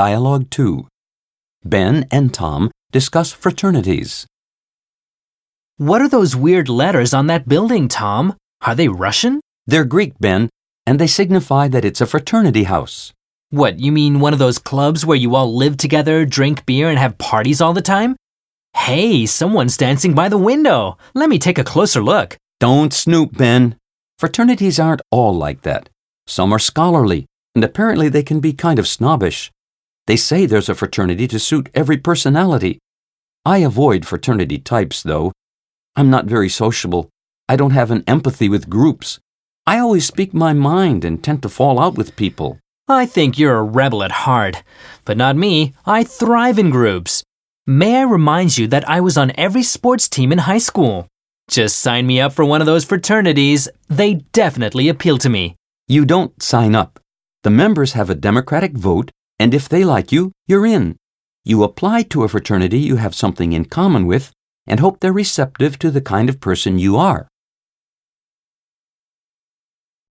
Dialogue 2. Ben and Tom discuss fraternities. What are those weird letters on that building, Tom? Are they Russian? They're Greek, Ben, and they signify that it's a fraternity house. What, you mean one of those clubs where you all live together, drink beer, and have parties all the time? Hey, someone's dancing by the window. Let me take a closer look. Don't snoop, Ben. Fraternities aren't all like that. Some are scholarly, and apparently they can be kind of snobbish. They say there's a fraternity to suit every personality. I avoid fraternity types, though. I'm not very sociable. I don't have an empathy with groups. I always speak my mind and tend to fall out with people. I think you're a rebel at heart. But not me. I thrive in groups. May I remind you that I was on every sports team in high school? Just sign me up for one of those fraternities. They definitely appeal to me. You don't sign up. The members have a democratic vote, and if they like you, you're in. You apply to a fraternity you have something in common with and hope they're receptive to the kind of person you are.